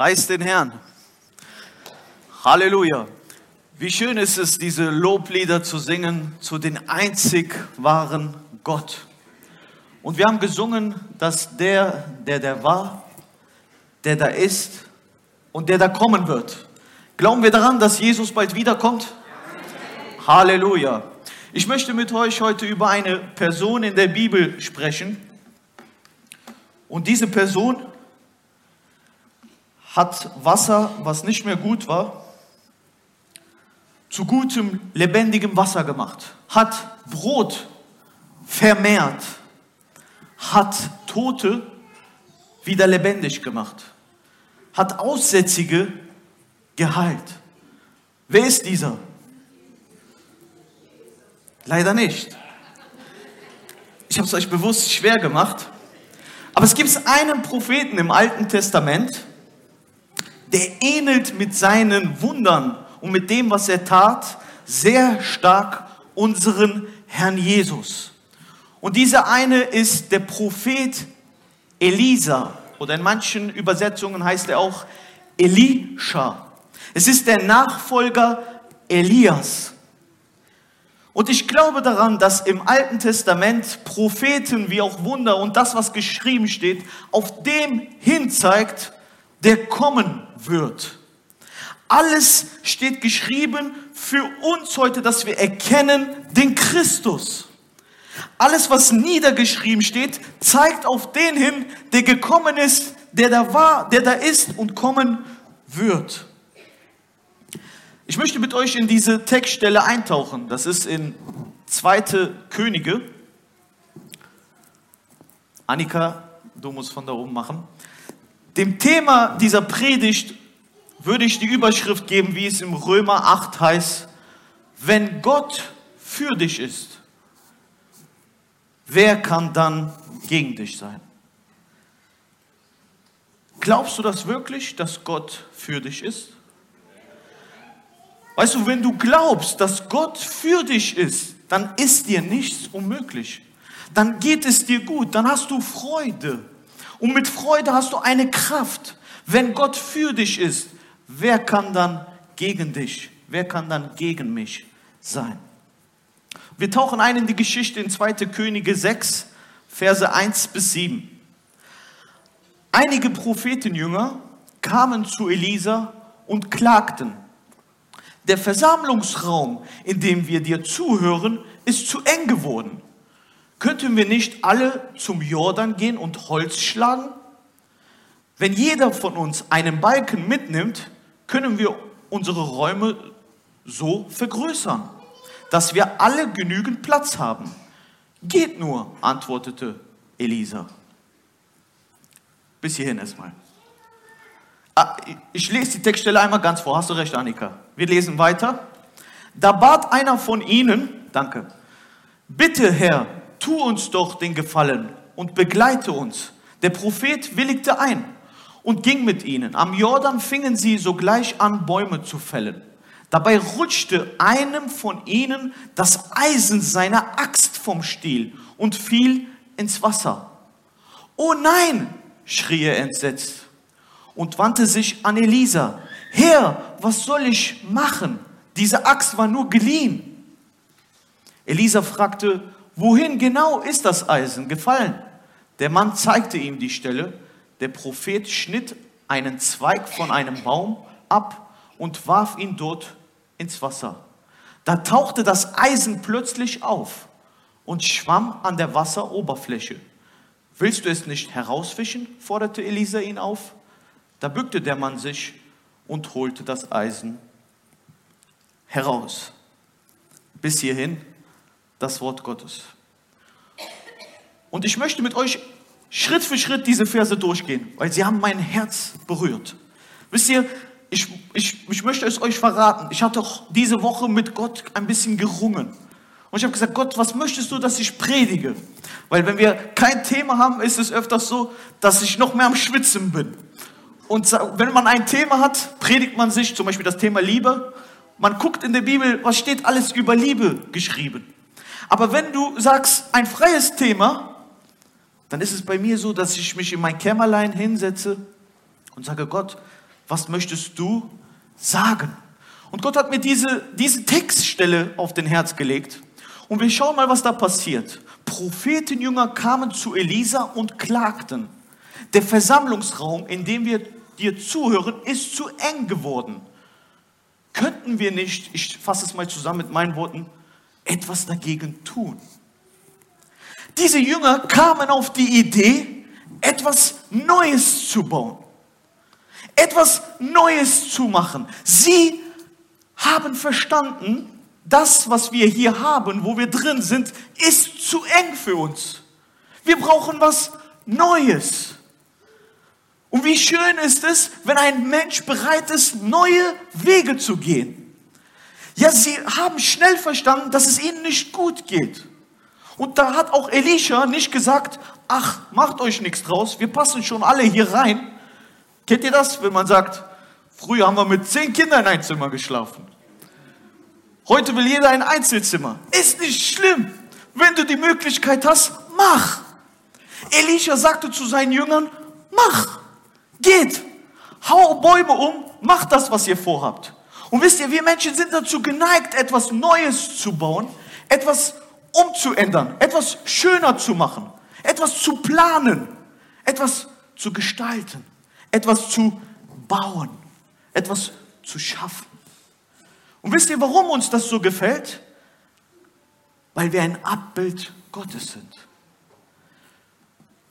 Preis den Herrn. Halleluja. Wie schön ist es, diese Loblieder zu singen zu den einzig wahren Gott. Und wir haben gesungen, dass der, der der war, der da ist und der da kommen wird. Glauben wir daran, dass Jesus bald wiederkommt? Halleluja. Ich möchte mit euch heute über eine Person in der Bibel sprechen. Und diese Person hat Wasser, was nicht mehr gut war, zu gutem, lebendigem Wasser gemacht, hat Brot vermehrt, hat Tote wieder lebendig gemacht, hat Aussätzige geheilt. Wer ist dieser? Leider nicht. Ich habe es euch bewusst schwer gemacht. Aber es gibt einen Propheten im Alten Testament, der ähnelt mit seinen Wundern und mit dem, was er tat, sehr stark unseren Herrn Jesus. Und dieser eine ist der Prophet Elisa oder in manchen Übersetzungen heißt er auch Elisha. Es ist der Nachfolger Elias. Und ich glaube daran, dass im Alten Testament Propheten wie auch Wunder und das, was geschrieben steht, auf dem hinzeigt, der kommen wird. Alles steht geschrieben für uns heute, dass wir erkennen den Christus. Alles, was niedergeschrieben steht, zeigt auf den hin, der gekommen ist, der da war, der da ist und kommen wird. Ich möchte mit euch in diese Textstelle eintauchen. Das ist in 2. Könige. Annika, du musst von da oben machen. Dem Thema dieser Predigt würde ich die Überschrift geben, wie es im Römer 8 heißt, wenn Gott für dich ist, wer kann dann gegen dich sein? Glaubst du das wirklich, dass Gott für dich ist? Weißt du, wenn du glaubst, dass Gott für dich ist, dann ist dir nichts unmöglich. Dann geht es dir gut, dann hast du Freude. Und mit Freude hast du eine Kraft. Wenn Gott für dich ist, wer kann dann gegen dich, wer kann dann gegen mich sein? Wir tauchen ein in die Geschichte in 2. Könige 6, Verse 1 bis 7. Einige Prophetenjünger kamen zu Elisa und klagten, der Versammlungsraum, in dem wir dir zuhören, ist zu eng geworden. Könnten wir nicht alle zum Jordan gehen und Holz schlagen? Wenn jeder von uns einen Balken mitnimmt, können wir unsere Räume so vergrößern, dass wir alle genügend Platz haben. Geht nur, antwortete Elisa. Bis hierhin erstmal. Ah, ich lese die Textstelle einmal ganz vor. Hast du recht, Annika? Wir lesen weiter. Da bat einer von ihnen, danke, bitte Herr, tu uns doch den Gefallen und begleite uns. Der Prophet willigte ein und ging mit ihnen. Am Jordan fingen sie sogleich an, Bäume zu fällen. Dabei rutschte einem von ihnen das Eisen seiner Axt vom Stiel und fiel ins Wasser. Oh nein, schrie er entsetzt und wandte sich an Elisa. Herr, was soll ich machen? Diese Axt war nur geliehen. Elisa fragte, Wohin genau ist das Eisen gefallen? Der Mann zeigte ihm die Stelle. Der Prophet schnitt einen Zweig von einem Baum ab und warf ihn dort ins Wasser. Da tauchte das Eisen plötzlich auf und schwamm an der Wasseroberfläche. Willst du es nicht herausfischen? forderte Elisa ihn auf. Da bückte der Mann sich und holte das Eisen heraus. Bis hierhin das Wort Gottes. Und ich möchte mit euch Schritt für Schritt diese Verse durchgehen, weil sie haben mein Herz berührt. Wisst ihr, ich, ich, ich möchte es euch verraten. Ich hatte auch diese Woche mit Gott ein bisschen gerungen. Und ich habe gesagt, Gott, was möchtest du, dass ich predige? Weil wenn wir kein Thema haben, ist es öfters so, dass ich noch mehr am Schwitzen bin. Und wenn man ein Thema hat, predigt man sich, zum Beispiel das Thema Liebe. Man guckt in der Bibel, was steht alles über Liebe geschrieben. Aber wenn du sagst, ein freies Thema, dann ist es bei mir so, dass ich mich in mein Kämmerlein hinsetze und sage, Gott, was möchtest du sagen? Und Gott hat mir diese, diese Textstelle auf den Herz gelegt. Und wir schauen mal, was da passiert. Prophetenjünger kamen zu Elisa und klagten. Der Versammlungsraum, in dem wir dir zuhören, ist zu eng geworden. Könnten wir nicht, ich fasse es mal zusammen mit meinen Worten, etwas dagegen tun? Diese Jünger kamen auf die Idee, etwas Neues zu bauen, etwas Neues zu machen. Sie haben verstanden, das, was wir hier haben, wo wir drin sind, ist zu eng für uns. Wir brauchen was Neues. Und wie schön ist es, wenn ein Mensch bereit ist, neue Wege zu gehen. Ja, sie haben schnell verstanden, dass es ihnen nicht gut geht. Und da hat auch Elisha nicht gesagt, ach, macht euch nichts draus, wir passen schon alle hier rein. Kennt ihr das, wenn man sagt, früher haben wir mit zehn Kindern in ein Zimmer geschlafen. Heute will jeder ein Einzelzimmer. Ist nicht schlimm. Wenn du die Möglichkeit hast, mach. Elisha sagte zu seinen Jüngern, mach, geht, hau Bäume um, macht das, was ihr vorhabt. Und wisst ihr, wir Menschen sind dazu geneigt, etwas Neues zu bauen, etwas umzuändern, etwas schöner zu machen, etwas zu planen, etwas zu gestalten, etwas zu bauen, etwas zu schaffen. Und wisst ihr, warum uns das so gefällt? Weil wir ein Abbild Gottes sind.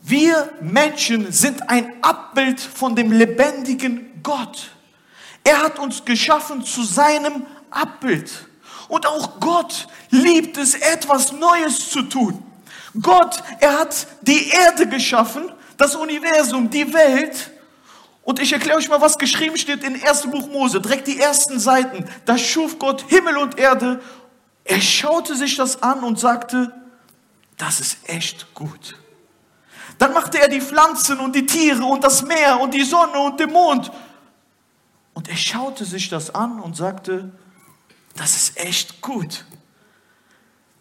Wir Menschen sind ein Abbild von dem lebendigen Gott. Er hat uns geschaffen zu seinem Abbild. Und auch Gott liebt es, etwas Neues zu tun. Gott, er hat die Erde geschaffen, das Universum, die Welt und ich erkläre euch mal, was geschrieben steht in 1. Buch Mose, direkt die ersten Seiten. Da schuf Gott Himmel und Erde. Er schaute sich das an und sagte, das ist echt gut. Dann machte er die Pflanzen und die Tiere und das Meer und die Sonne und den Mond. Und er schaute sich das an und sagte, das ist echt gut.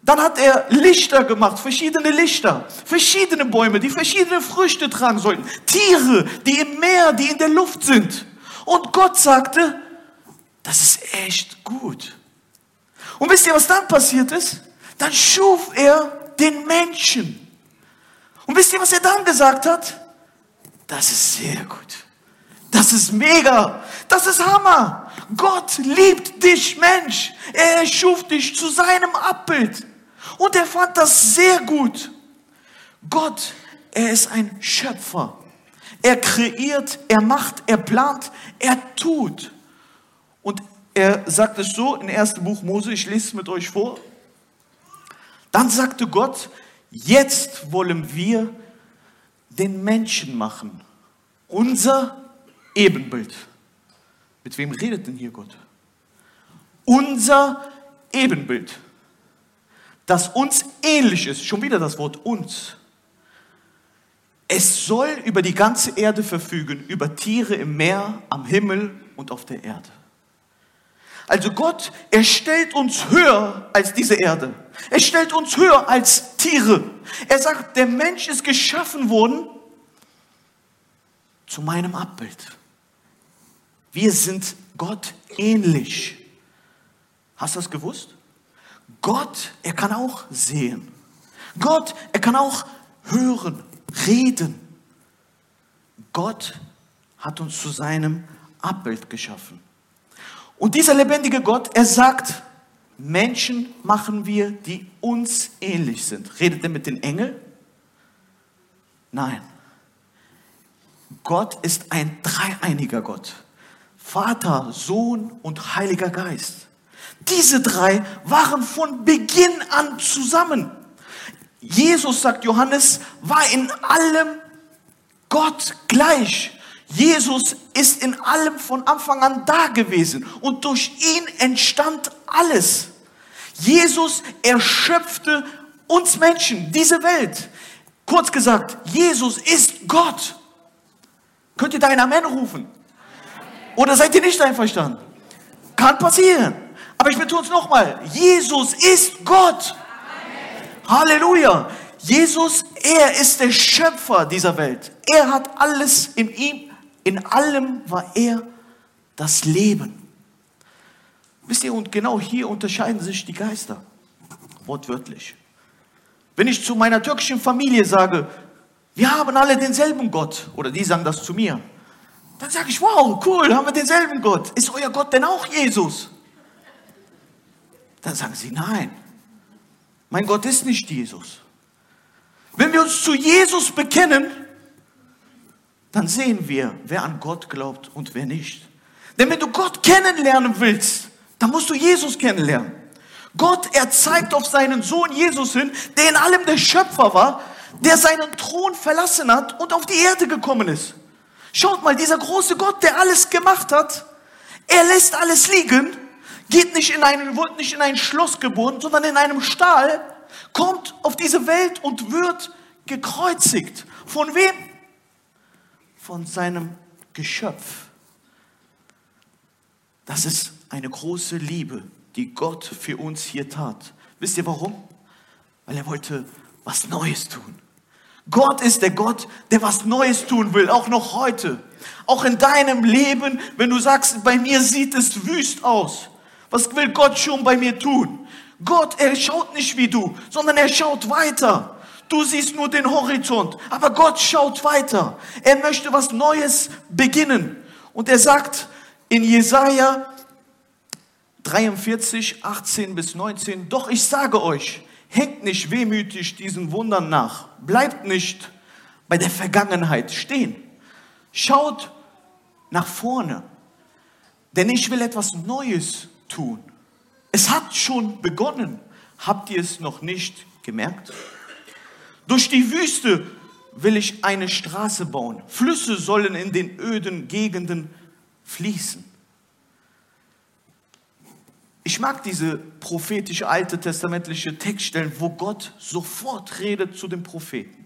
Dann hat er Lichter gemacht, verschiedene Lichter, verschiedene Bäume, die verschiedene Früchte tragen sollten, Tiere, die im Meer, die in der Luft sind. Und Gott sagte, das ist echt gut. Und wisst ihr, was dann passiert ist? Dann schuf er den Menschen. Und wisst ihr, was er dann gesagt hat? Das ist sehr gut. Das ist mega. Das ist Hammer. Gott liebt dich, Mensch. Er schuf dich zu seinem Abbild. Und er fand das sehr gut. Gott, er ist ein Schöpfer. Er kreiert, er macht, er plant, er tut. Und er sagt es so in 1. Buch Mose, ich lese es mit euch vor. Dann sagte Gott, jetzt wollen wir den Menschen machen. Unser Ebenbild. Mit wem redet denn hier Gott? Unser Ebenbild das uns ähnlich ist. Schon wieder das Wort uns. Es soll über die ganze Erde verfügen, über Tiere im Meer, am Himmel und auf der Erde. Also Gott, er stellt uns höher als diese Erde. Er stellt uns höher als Tiere. Er sagt, der Mensch ist geschaffen worden zu meinem Abbild. Wir sind Gott ähnlich. Hast du das gewusst? Gott, er kann auch sehen. Gott, er kann auch hören, reden. Gott hat uns zu seinem Abbild geschaffen. Und dieser lebendige Gott, er sagt, Menschen machen wir, die uns ähnlich sind. Redet er mit den Engeln? Nein. Gott ist ein dreieiniger Gott. Vater, Sohn und Heiliger Geist. Diese drei waren von Beginn an zusammen. Jesus, sagt Johannes, war in allem Gott gleich. Jesus ist in allem von Anfang an da gewesen und durch ihn entstand alles. Jesus erschöpfte uns Menschen, diese Welt. Kurz gesagt, Jesus ist Gott. Könnt ihr da ein Amen rufen? Oder seid ihr nicht einverstanden? Kann passieren. Aber ich betone es nochmal, Jesus ist Gott. Amen. Halleluja. Jesus, er ist der Schöpfer dieser Welt. Er hat alles in ihm, in allem war er das Leben. Wisst ihr, und genau hier unterscheiden sich die Geister. Wortwörtlich. Wenn ich zu meiner türkischen Familie sage, wir haben alle denselben Gott, oder die sagen das zu mir, dann sage ich, wow, cool, haben wir denselben Gott. Ist euer Gott denn auch Jesus? Dann sagen sie, nein, mein Gott ist nicht Jesus. Wenn wir uns zu Jesus bekennen, dann sehen wir, wer an Gott glaubt und wer nicht. Denn wenn du Gott kennenlernen willst, dann musst du Jesus kennenlernen. Gott, er zeigt auf seinen Sohn Jesus hin, der in allem der Schöpfer war, der seinen Thron verlassen hat und auf die Erde gekommen ist. Schaut mal, dieser große Gott, der alles gemacht hat, er lässt alles liegen, geht nicht in einen, wird nicht in ein Schloss geboren, sondern in einem Stall, kommt auf diese Welt und wird gekreuzigt. Von wem? Von seinem Geschöpf. Das ist eine große Liebe, die Gott für uns hier tat. Wisst ihr warum? Weil er wollte was Neues tun. Gott ist der Gott, der was Neues tun will, auch noch heute. Auch in deinem Leben, wenn du sagst, bei mir sieht es wüst aus. Was will Gott schon bei mir tun? Gott, er schaut nicht wie du, sondern er schaut weiter. Du siehst nur den Horizont, aber Gott schaut weiter. Er möchte was Neues beginnen. Und er sagt in Jesaja 43, 18 bis 19, doch ich sage euch, hängt nicht wehmütig diesen Wundern nach. Bleibt nicht bei der Vergangenheit stehen. Schaut nach vorne. Denn ich will etwas Neues tun. Es hat schon begonnen. Habt ihr es noch nicht gemerkt? Durch die Wüste will ich eine Straße bauen. Flüsse sollen in den öden Gegenden fließen. Ich mag diese prophetische alte testamentliche Textstellen, wo Gott sofort redet zu den Propheten.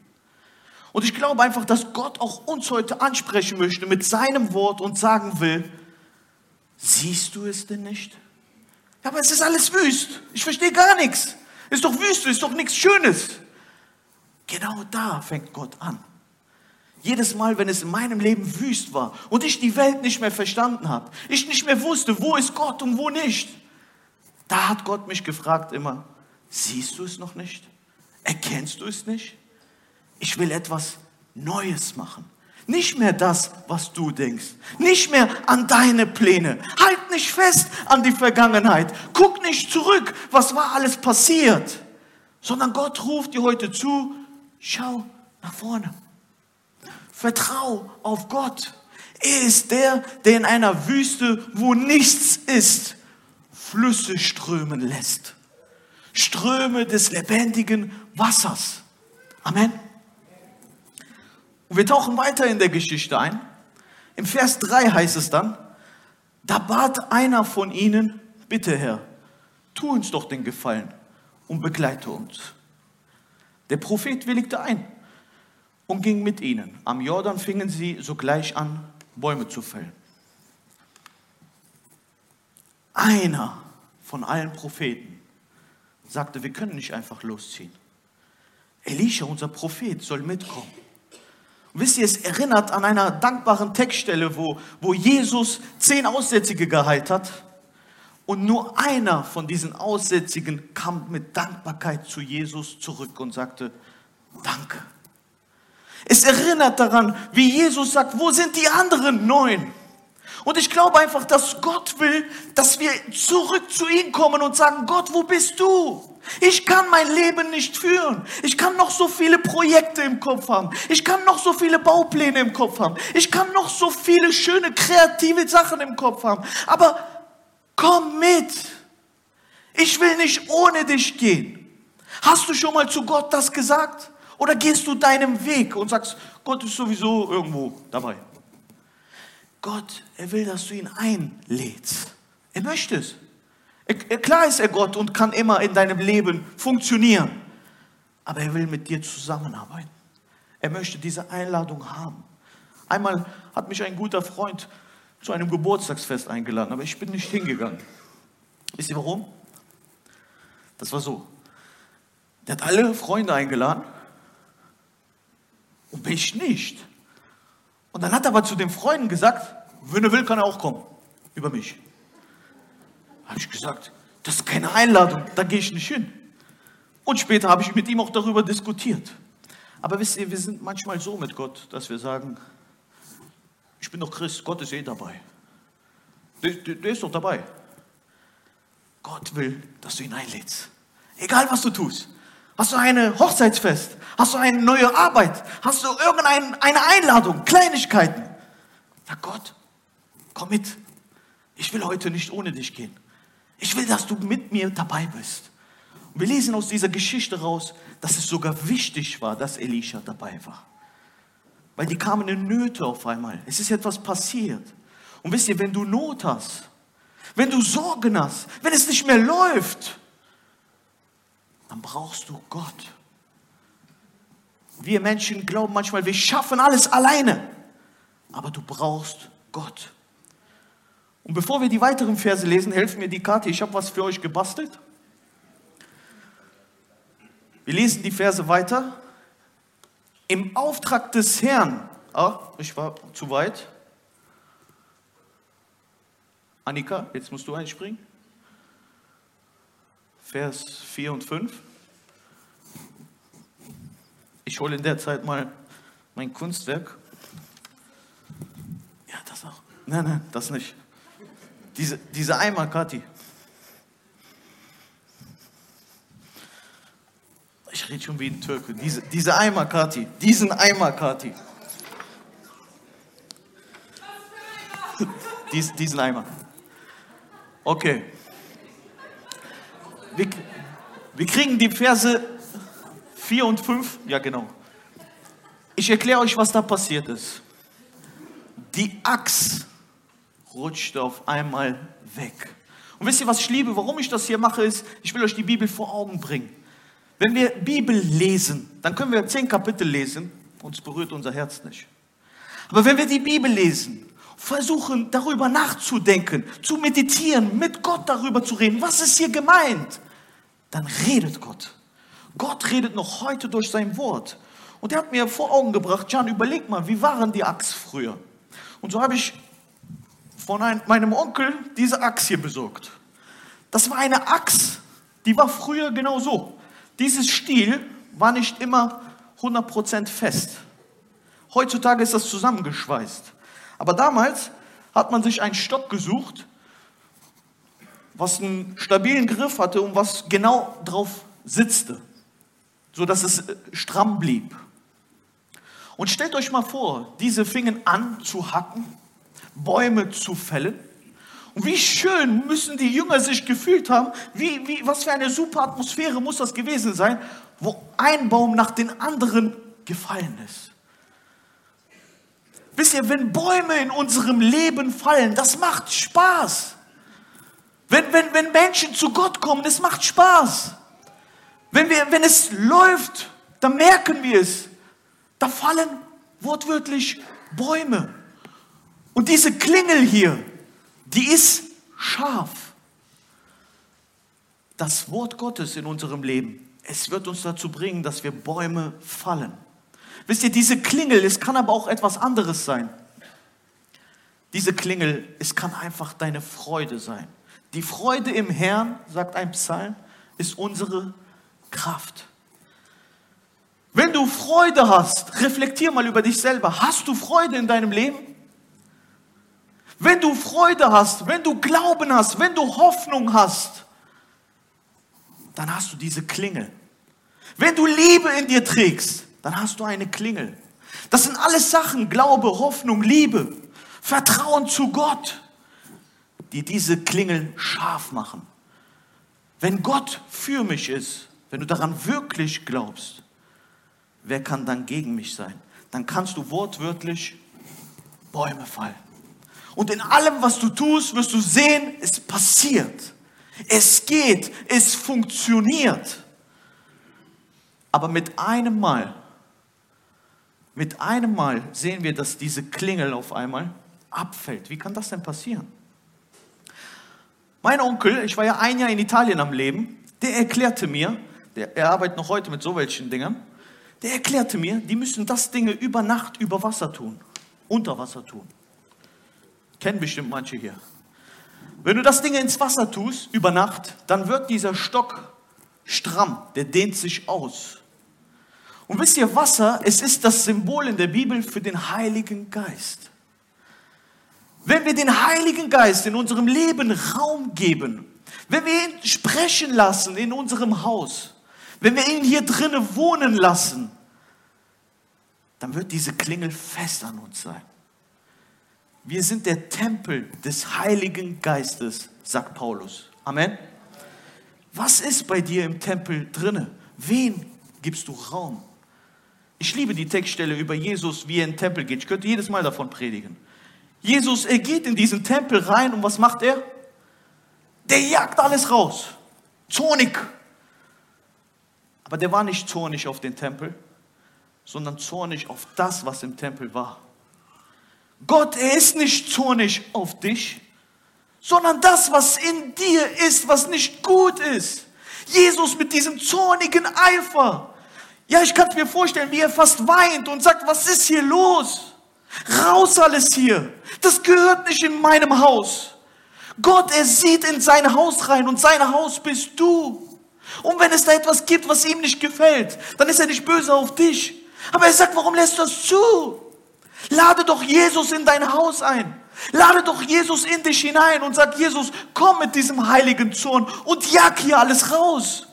Und ich glaube einfach, dass Gott auch uns heute ansprechen möchte mit seinem Wort und sagen will, siehst du es denn nicht? Ja, aber es ist alles wüst. Ich verstehe gar nichts. Ist doch wüst, ist doch nichts Schönes. Genau da fängt Gott an. Jedes Mal, wenn es in meinem Leben wüst war und ich die Welt nicht mehr verstanden habe, ich nicht mehr wusste, wo ist Gott und wo nicht, da hat Gott mich gefragt immer, siehst du es noch nicht? Erkennst du es nicht? Ich will etwas Neues machen. Nicht mehr das, was du denkst. Nicht mehr an deine Pläne. Halt nicht fest an die Vergangenheit. Guck nicht zurück, was war alles passiert. Sondern Gott ruft dir heute zu, schau nach vorne. Vertrau auf Gott. Er ist der, der in einer Wüste, wo nichts ist, Flüsse strömen lässt. Ströme des lebendigen Wassers. Amen. Und wir tauchen weiter in der Geschichte ein. Im Vers 3 heißt es dann, da bat einer von ihnen, bitte Herr, tu uns doch den Gefallen und begleite uns. Der Prophet willigte ein und ging mit ihnen. Am Jordan fingen sie sogleich an, Bäume zu fällen. Einer von allen Propheten sagte, wir können nicht einfach losziehen. Elisha, unser Prophet, soll mitkommen. Und wisst ihr, es erinnert an einer dankbaren Textstelle, wo, wo Jesus zehn Aussätzige geheilt hat. Und nur einer von diesen Aussätzigen kam mit Dankbarkeit zu Jesus zurück und sagte, danke. Es erinnert daran, wie Jesus sagt, wo sind die anderen neun? Und ich glaube einfach, dass Gott will, dass wir zurück zu ihm kommen und sagen, Gott, wo bist du? Ich kann mein Leben nicht führen. Ich kann noch so viele Projekte im Kopf haben. Ich kann noch so viele Baupläne im Kopf haben. Ich kann noch so viele schöne, kreative Sachen im Kopf haben. Aber komm mit. Ich will nicht ohne dich gehen. Hast du schon mal zu Gott das gesagt? Oder gehst du deinem Weg und sagst, Gott ist sowieso irgendwo dabei? Gott, er will, dass du ihn einlädst. Er möchte es. Klar ist er Gott und kann immer in deinem Leben funktionieren. Aber er will mit dir zusammenarbeiten. Er möchte diese Einladung haben. Einmal hat mich ein guter Freund zu einem Geburtstagsfest eingeladen, aber ich bin nicht hingegangen. Wisst ihr warum? Das war so. Der hat alle Freunde eingeladen und mich nicht. Und dann hat er aber zu den Freunden gesagt, wenn er will, kann er auch kommen. über mich. Habe ich gesagt, das ist keine Einladung, da gehe ich nicht hin. Und später habe ich mit ihm auch darüber diskutiert. Aber wisst ihr, wir sind manchmal so mit Gott, dass wir sagen, ich bin doch Christ, Gott ist eh dabei. Der, der, der ist doch dabei. Gott will, dass du ihn einlädst. Egal was du tust. Hast du eine Hochzeitsfest? Hast du eine neue Arbeit? Hast du irgendeine Einladung? Kleinigkeiten? Sag Gott, komm mit. Ich will heute nicht ohne dich gehen. Ich will, dass du mit mir dabei bist. Und wir lesen aus dieser Geschichte raus, dass es sogar wichtig war, dass Elisha dabei war. Weil die kamen in Nöte auf einmal. Es ist etwas passiert. Und wisst ihr, wenn du Not hast, wenn du Sorgen hast, wenn es nicht mehr läuft, dann brauchst du Gott. Wir Menschen glauben manchmal, wir schaffen alles alleine. Aber du brauchst Gott. Und bevor wir die weiteren Verse lesen, helfen mir die Karte. Ich habe was für euch gebastelt. Wir lesen die Verse weiter. Im Auftrag des Herrn. Ah, ich war zu weit. Annika, jetzt musst du einspringen. Vers 4 und 5. Ich hole in der Zeit mal mein Kunstwerk. Ja, das auch. Nein, nein, das nicht. Diese, diese Eimer, Kathi. Ich rede schon wie ein Türke. Diese, diese Eimer, Kathi. Diesen Eimer, Kathi. Dies, diesen Eimer. Okay. Wir, wir kriegen die Verse 4 und 5. Ja, genau. Ich erkläre euch, was da passiert ist. Die Axt rutschte auf einmal weg. Und wisst ihr, was ich liebe? Warum ich das hier mache, ist, ich will euch die Bibel vor Augen bringen. Wenn wir Bibel lesen, dann können wir zehn Kapitel lesen, uns berührt unser Herz nicht. Aber wenn wir die Bibel lesen, versuchen darüber nachzudenken, zu meditieren, mit Gott darüber zu reden, was ist hier gemeint, dann redet Gott. Gott redet noch heute durch sein Wort. Und er hat mir vor Augen gebracht, Jan, überleg mal, wie waren die Axt früher? Und so habe ich von einem, meinem Onkel diese Axt hier besorgt. Das war eine Axt, die war früher genau so. Dieses Stiel war nicht immer 100% fest. Heutzutage ist das zusammengeschweißt. Aber damals hat man sich einen Stock gesucht, was einen stabilen Griff hatte und was genau drauf sitzte, sodass es äh, stramm blieb. Und stellt euch mal vor, diese fingen an zu hacken Bäume zu fällen. Und wie schön müssen die Jünger sich gefühlt haben, wie, wie, was für eine super Atmosphäre muss das gewesen sein, wo ein Baum nach dem anderen gefallen ist. Wisst ihr, wenn Bäume in unserem Leben fallen, das macht Spaß. Wenn, wenn, wenn Menschen zu Gott kommen, es macht Spaß. Wenn, wir, wenn es läuft, dann merken wir es. Da fallen wortwörtlich Bäume. Und diese Klingel hier, die ist scharf. Das Wort Gottes in unserem Leben, es wird uns dazu bringen, dass wir Bäume fallen. Wisst ihr, diese Klingel, es kann aber auch etwas anderes sein. Diese Klingel, es kann einfach deine Freude sein. Die Freude im Herrn, sagt ein Psalm, ist unsere Kraft. Wenn du Freude hast, reflektier mal über dich selber. Hast du Freude in deinem Leben? Wenn du Freude hast, wenn du Glauben hast, wenn du Hoffnung hast, dann hast du diese Klingel. Wenn du Liebe in dir trägst, dann hast du eine Klingel. Das sind alles Sachen, Glaube, Hoffnung, Liebe, Vertrauen zu Gott, die diese Klingel scharf machen. Wenn Gott für mich ist, wenn du daran wirklich glaubst, wer kann dann gegen mich sein? Dann kannst du wortwörtlich Bäume fallen. Und in allem, was du tust, wirst du sehen, es passiert. Es geht, es funktioniert. Aber mit einem Mal, mit einem Mal sehen wir, dass diese Klingel auf einmal abfällt. Wie kann das denn passieren? Mein Onkel, ich war ja ein Jahr in Italien am Leben, der erklärte mir, der, er arbeitet noch heute mit so welchen Dingen, der erklärte mir, die müssen das Dinge über Nacht über Wasser tun, unter Wasser tun. Kennen bestimmt manche hier. Wenn du das Ding ins Wasser tust, über Nacht, dann wird dieser Stock stramm, der dehnt sich aus. Und wisst ihr, Wasser, es ist das Symbol in der Bibel für den Heiligen Geist. Wenn wir den Heiligen Geist in unserem Leben Raum geben, wenn wir ihn sprechen lassen in unserem Haus, wenn wir ihn hier drinnen wohnen lassen, dann wird diese Klingel fest an uns sein. Wir sind der Tempel des Heiligen Geistes, sagt Paulus. Amen. Was ist bei dir im Tempel drinne? Wen gibst du Raum? Ich liebe die Textstelle über Jesus, wie er in den Tempel geht. Ich könnte jedes Mal davon predigen. Jesus, er geht in diesen Tempel rein und was macht er? Der jagt alles raus. Zornig. Aber der war nicht zornig auf den Tempel, sondern zornig auf das, was im Tempel war. Gott, er ist nicht zornig auf dich, sondern das, was in dir ist, was nicht gut ist. Jesus mit diesem zornigen Eifer. Ja, ich kann es mir vorstellen, wie er fast weint und sagt, was ist hier los? Raus alles hier. Das gehört nicht in meinem Haus. Gott, er sieht in sein Haus rein und sein Haus bist du. Und wenn es da etwas gibt, was ihm nicht gefällt, dann ist er nicht böse auf dich. Aber er sagt, warum lässt du das zu? Lade doch Jesus in dein Haus ein. Lade doch Jesus in dich hinein und sag, Jesus, komm mit diesem heiligen Zorn und jag hier alles raus.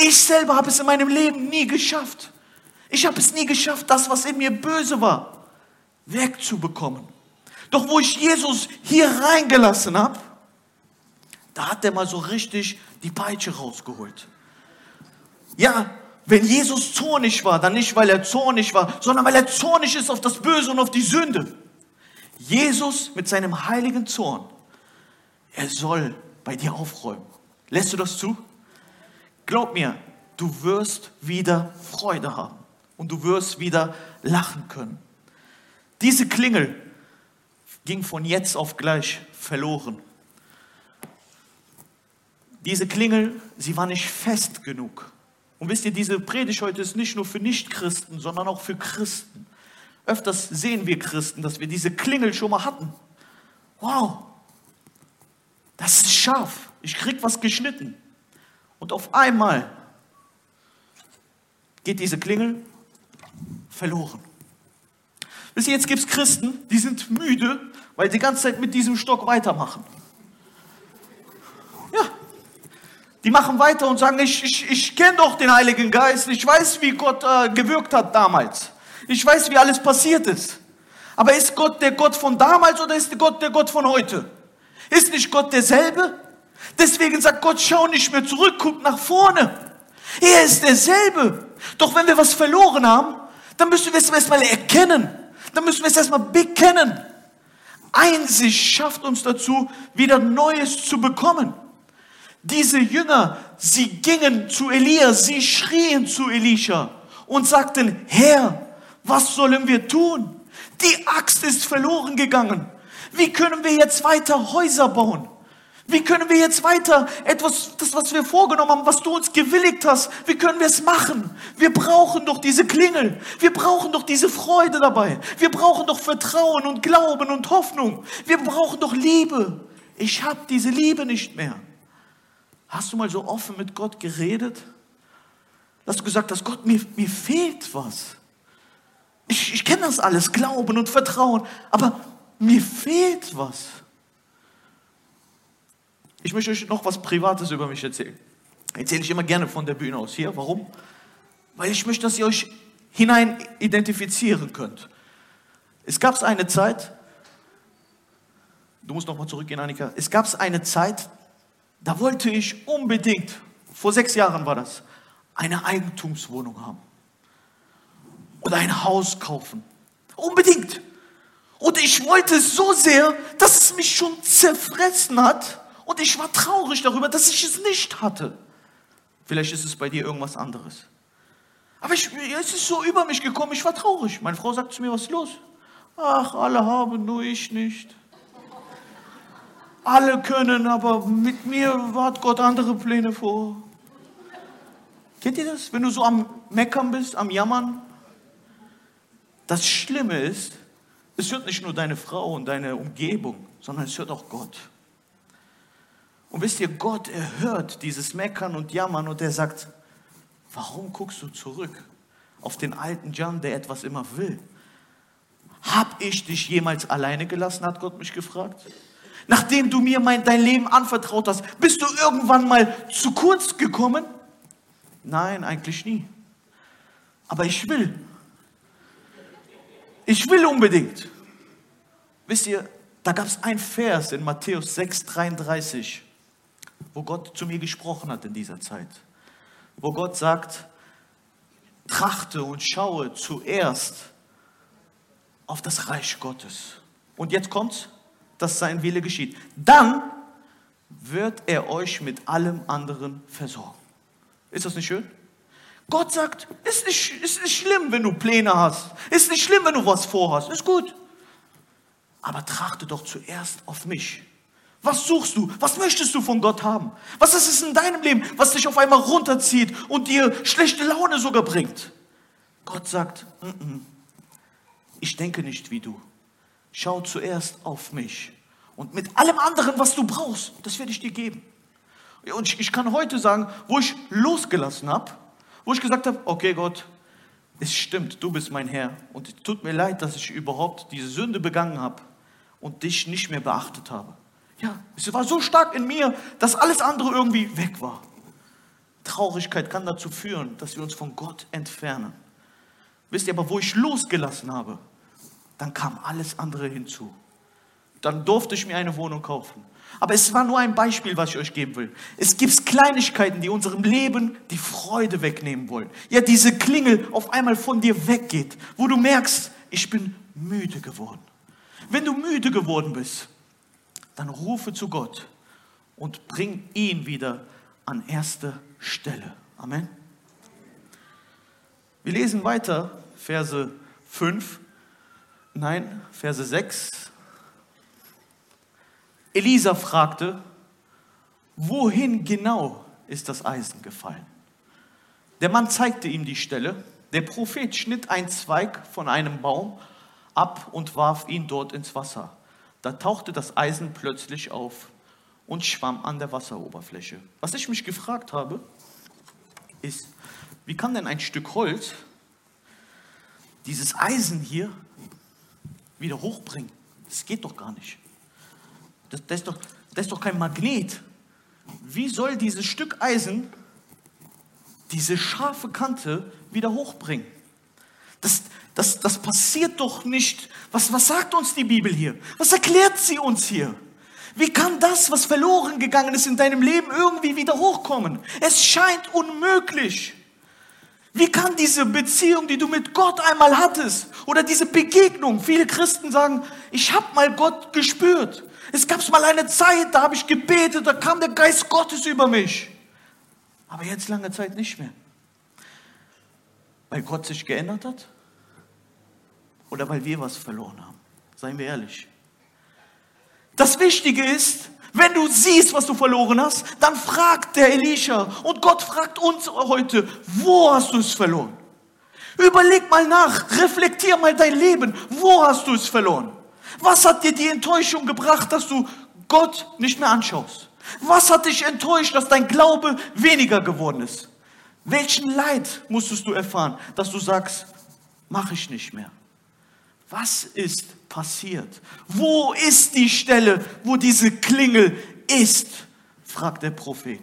Ich selber habe es in meinem Leben nie geschafft. Ich habe es nie geschafft, das, was in mir böse war, wegzubekommen. Doch wo ich Jesus hier reingelassen habe, da hat er mal so richtig die Peitsche rausgeholt. Ja, wenn Jesus zornig war, dann nicht, weil er zornig war, sondern weil er zornig ist auf das Böse und auf die Sünde. Jesus mit seinem heiligen Zorn, er soll bei dir aufräumen. Lässt du das zu? Glaub mir, du wirst wieder Freude haben und du wirst wieder lachen können. Diese Klingel ging von jetzt auf gleich verloren. Diese Klingel, sie war nicht fest genug. Und wisst ihr, diese Predigt heute ist nicht nur für Nichtchristen, sondern auch für Christen. Öfters sehen wir Christen, dass wir diese Klingel schon mal hatten. Wow, das ist scharf. Ich krieg was geschnitten. Und auf einmal geht diese Klingel verloren. Wisst ihr, jetzt gibt es Christen, die sind müde, weil sie die ganze Zeit mit diesem Stock weitermachen. Die machen weiter und sagen, ich, ich, ich kenne doch den Heiligen Geist, ich weiß, wie Gott äh, gewirkt hat damals. Ich weiß, wie alles passiert ist. Aber ist Gott der Gott von damals oder ist Gott der Gott von heute? Ist nicht Gott derselbe? Deswegen sagt Gott, schau nicht mehr zurück, guck nach vorne. Er ist derselbe. Doch wenn wir was verloren haben, dann müssen wir es erstmal erkennen. Dann müssen wir es erstmal bekennen. Einsicht schafft uns dazu, wieder Neues zu bekommen. Diese Jünger, sie gingen zu Elia, sie schrien zu Elisha und sagten, Herr, was sollen wir tun? Die Axt ist verloren gegangen. Wie können wir jetzt weiter Häuser bauen? Wie können wir jetzt weiter etwas, das, was wir vorgenommen haben, was du uns gewilligt hast, wie können wir es machen? Wir brauchen doch diese Klingel. Wir brauchen doch diese Freude dabei. Wir brauchen doch Vertrauen und Glauben und Hoffnung. Wir brauchen doch Liebe. Ich habe diese Liebe nicht mehr. Hast du mal so offen mit Gott geredet? Dass du gesagt hast, Gott, mir, mir fehlt was. Ich, ich kenne das alles, Glauben und Vertrauen, aber mir fehlt was. Ich möchte euch noch was Privates über mich erzählen. Erzähle ich immer gerne von der Bühne aus hier. Warum? Weil ich möchte, dass ihr euch hinein identifizieren könnt. Es gab eine Zeit, du musst noch mal zurückgehen, Annika. Es gab eine Zeit, da wollte ich unbedingt, vor sechs Jahren war das, eine Eigentumswohnung haben. Oder ein Haus kaufen. Unbedingt. Und ich wollte es so sehr, dass es mich schon zerfressen hat. Und ich war traurig darüber, dass ich es nicht hatte. Vielleicht ist es bei dir irgendwas anderes. Aber ich, es ist so über mich gekommen, ich war traurig. Meine Frau sagt zu mir, was ist los? Ach, alle haben, nur ich nicht alle können, aber mit mir hat Gott andere Pläne vor. Kennt ihr das? Wenn du so am Meckern bist, am Jammern? Das Schlimme ist, es hört nicht nur deine Frau und deine Umgebung, sondern es hört auch Gott. Und wisst ihr, Gott erhört dieses Meckern und Jammern und er sagt, warum guckst du zurück auf den alten Jan, der etwas immer will? Hab ich dich jemals alleine gelassen, hat Gott mich gefragt. Nachdem du mir mein, dein Leben anvertraut hast, bist du irgendwann mal zu kurz gekommen? Nein, eigentlich nie. Aber ich will. Ich will unbedingt. Wisst ihr, da gab es ein Vers in Matthäus 6, 33, wo Gott zu mir gesprochen hat in dieser Zeit. Wo Gott sagt, trachte und schaue zuerst auf das Reich Gottes. Und jetzt kommt's, dass sein Wille geschieht. Dann wird er euch mit allem anderen versorgen. Ist das nicht schön? Gott sagt, ist nicht, ist nicht schlimm, wenn du Pläne hast. Ist nicht schlimm, wenn du was vorhast. Ist gut. Aber trachte doch zuerst auf mich. Was suchst du? Was möchtest du von Gott haben? Was ist es in deinem Leben, was dich auf einmal runterzieht und dir schlechte Laune sogar bringt? Gott sagt, N -n, ich denke nicht wie du. Schau zuerst auf mich. Und mit allem anderen, was du brauchst, das werde ich dir geben. Und ich, ich kann heute sagen, wo ich losgelassen habe, wo ich gesagt habe, okay Gott, es stimmt, du bist mein Herr. Und es tut mir leid, dass ich überhaupt diese Sünde begangen habe und dich nicht mehr beachtet habe. Ja, es war so stark in mir, dass alles andere irgendwie weg war. Traurigkeit kann dazu führen, dass wir uns von Gott entfernen. Wisst ihr aber, wo ich losgelassen habe, dann kam alles andere hinzu. Dann durfte ich mir eine Wohnung kaufen. Aber es war nur ein Beispiel, was ich euch geben will. Es gibt Kleinigkeiten, die unserem Leben die Freude wegnehmen wollen. Ja, diese Klingel auf einmal von dir weggeht, wo du merkst, ich bin müde geworden. Wenn du müde geworden bist, dann rufe zu Gott und bring ihn wieder an erste Stelle. Amen. Wir lesen weiter, Verse 5, nein, Verse 6. Elisa fragte, wohin genau ist das Eisen gefallen? Der Mann zeigte ihm die Stelle. Der Prophet schnitt einen Zweig von einem Baum ab und warf ihn dort ins Wasser. Da tauchte das Eisen plötzlich auf und schwamm an der Wasseroberfläche. Was ich mich gefragt habe, ist, wie kann denn ein Stück Holz dieses Eisen hier wieder hochbringen? Das geht doch gar nicht. Das, das, ist doch, das ist doch kein Magnet. Wie soll dieses Stück Eisen diese scharfe Kante wieder hochbringen? Das, das, das passiert doch nicht. Was, was sagt uns die Bibel hier? Was erklärt sie uns hier? Wie kann das, was verloren gegangen ist in deinem Leben, irgendwie wieder hochkommen? Es scheint unmöglich. Wie kann diese Beziehung, die du mit Gott einmal hattest, oder diese Begegnung, viele Christen sagen, ich habe mal Gott gespürt. Es gab mal eine Zeit, da habe ich gebetet, da kam der Geist Gottes über mich. Aber jetzt lange Zeit nicht mehr. Weil Gott sich geändert hat? Oder weil wir was verloren haben? Seien wir ehrlich. Das Wichtige ist, wenn du siehst, was du verloren hast, dann fragt der Elisha und Gott fragt uns heute, wo hast du es verloren? Überleg mal nach, reflektier mal dein Leben, wo hast du es verloren? Was hat dir die Enttäuschung gebracht, dass du Gott nicht mehr anschaust? Was hat dich enttäuscht, dass dein Glaube weniger geworden ist? Welchen Leid musstest du erfahren, dass du sagst, mache ich nicht mehr? Was ist passiert? Wo ist die Stelle, wo diese Klingel ist? fragt der Prophet.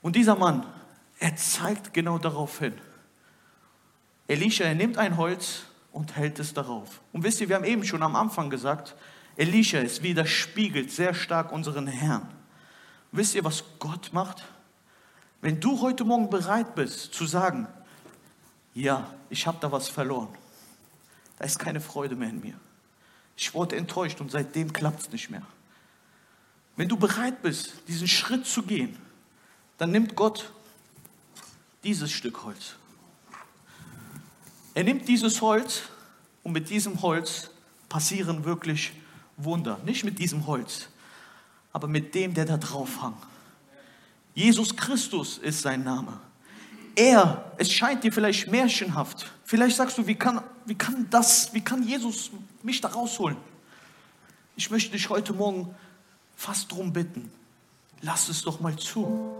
Und dieser Mann, er zeigt genau darauf hin. Elisha, er nimmt ein Holz und hält es darauf. Und wisst ihr, wir haben eben schon am Anfang gesagt, Elisha ist widerspiegelt sehr stark unseren Herrn. Wisst ihr, was Gott macht? Wenn du heute Morgen bereit bist zu sagen, ja, ich habe da was verloren, da ist keine Freude mehr in mir. Ich wurde enttäuscht und seitdem klappt es nicht mehr. Wenn du bereit bist, diesen Schritt zu gehen, dann nimmt Gott dieses Stück Holz. Er nimmt dieses Holz und mit diesem Holz passieren wirklich Wunder. Nicht mit diesem Holz, aber mit dem, der da drauf hang. Jesus Christus ist sein Name. Er, es scheint dir vielleicht märchenhaft. Vielleicht sagst du, wie kann, wie kann das, wie kann Jesus mich da rausholen? Ich möchte dich heute Morgen fast drum bitten. Lass es doch mal zu.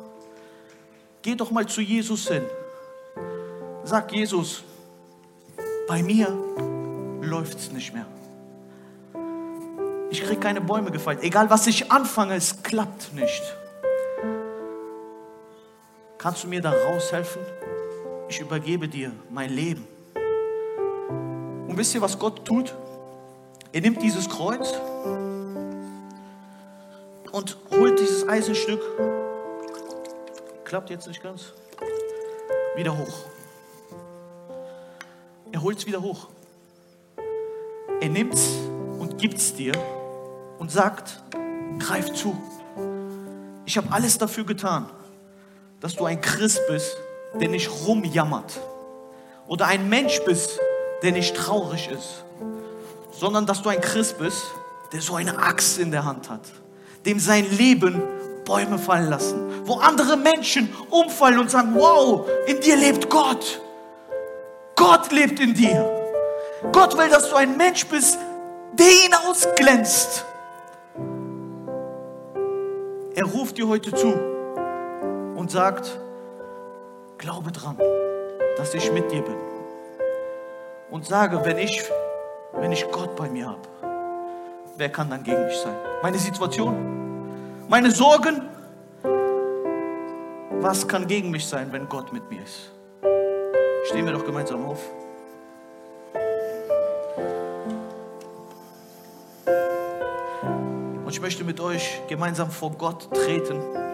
Geh doch mal zu Jesus hin. Sag Jesus, bei mir läuft es nicht mehr. Ich kriege keine Bäume gefallen. Egal was ich anfange, es klappt nicht. Kannst du mir da raushelfen? Ich übergebe dir mein Leben. Und wisst ihr, was Gott tut? Er nimmt dieses Kreuz und holt dieses Eisenstück, klappt jetzt nicht ganz, wieder hoch. Er holt es wieder hoch. Er nimmt es und gibt es dir und sagt, greif zu. Ich habe alles dafür getan dass du ein Christ bist, der nicht rumjammert. Oder ein Mensch bist, der nicht traurig ist. Sondern dass du ein Christ bist, der so eine Axt in der Hand hat. Dem sein Leben Bäume fallen lassen. Wo andere Menschen umfallen und sagen, wow, in dir lebt Gott. Gott lebt in dir. Gott will, dass du ein Mensch bist, der ihn ausglänzt. Er ruft dir heute zu und sagt, glaube dran, dass ich mit dir bin. Und sage, wenn ich, wenn ich Gott bei mir habe, wer kann dann gegen mich sein? Meine Situation, meine Sorgen, was kann gegen mich sein, wenn Gott mit mir ist? Stehen wir doch gemeinsam auf. Und ich möchte mit euch gemeinsam vor Gott treten.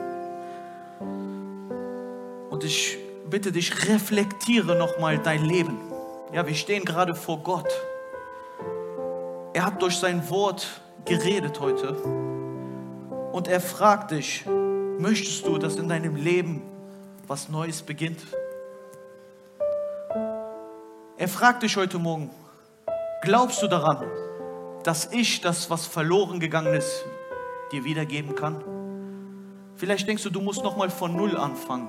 Ich bitte dich, reflektiere nochmal dein Leben. Ja, wir stehen gerade vor Gott. Er hat durch sein Wort geredet heute. Und er fragt dich, möchtest du, dass in deinem Leben was Neues beginnt? Er fragt dich heute Morgen, glaubst du daran, dass ich das, was verloren gegangen ist, dir wiedergeben kann? Vielleicht denkst du, du musst nochmal von Null anfangen.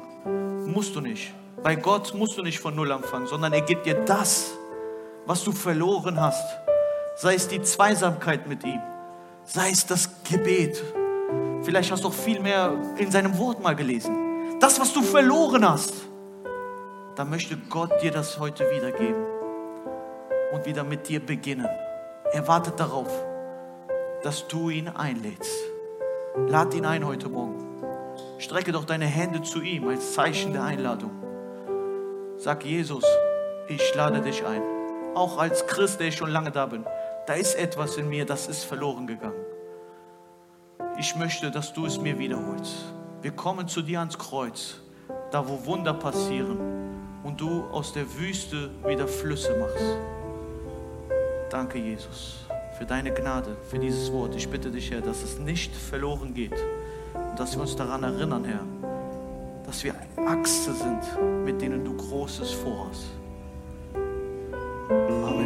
Musst du nicht. Bei Gott musst du nicht von Null anfangen, sondern er gibt dir das, was du verloren hast. Sei es die Zweisamkeit mit ihm, sei es das Gebet. Vielleicht hast du auch viel mehr in seinem Wort mal gelesen. Das, was du verloren hast, da möchte Gott dir das heute wiedergeben und wieder mit dir beginnen. Er wartet darauf, dass du ihn einlädst. Lad ihn ein heute Morgen. Strecke doch deine Hände zu ihm als Zeichen der Einladung. Sag Jesus, ich lade dich ein. Auch als Christ, der ich schon lange da bin. Da ist etwas in mir, das ist verloren gegangen. Ich möchte, dass du es mir wiederholst. Wir kommen zu dir ans Kreuz, da wo Wunder passieren und du aus der Wüste wieder Flüsse machst. Danke, Jesus, für deine Gnade, für dieses Wort. Ich bitte dich, Herr, dass es nicht verloren geht und dass wir uns daran erinnern, Herr, dass wir Achse sind, mit denen du Großes vorhast. Amen.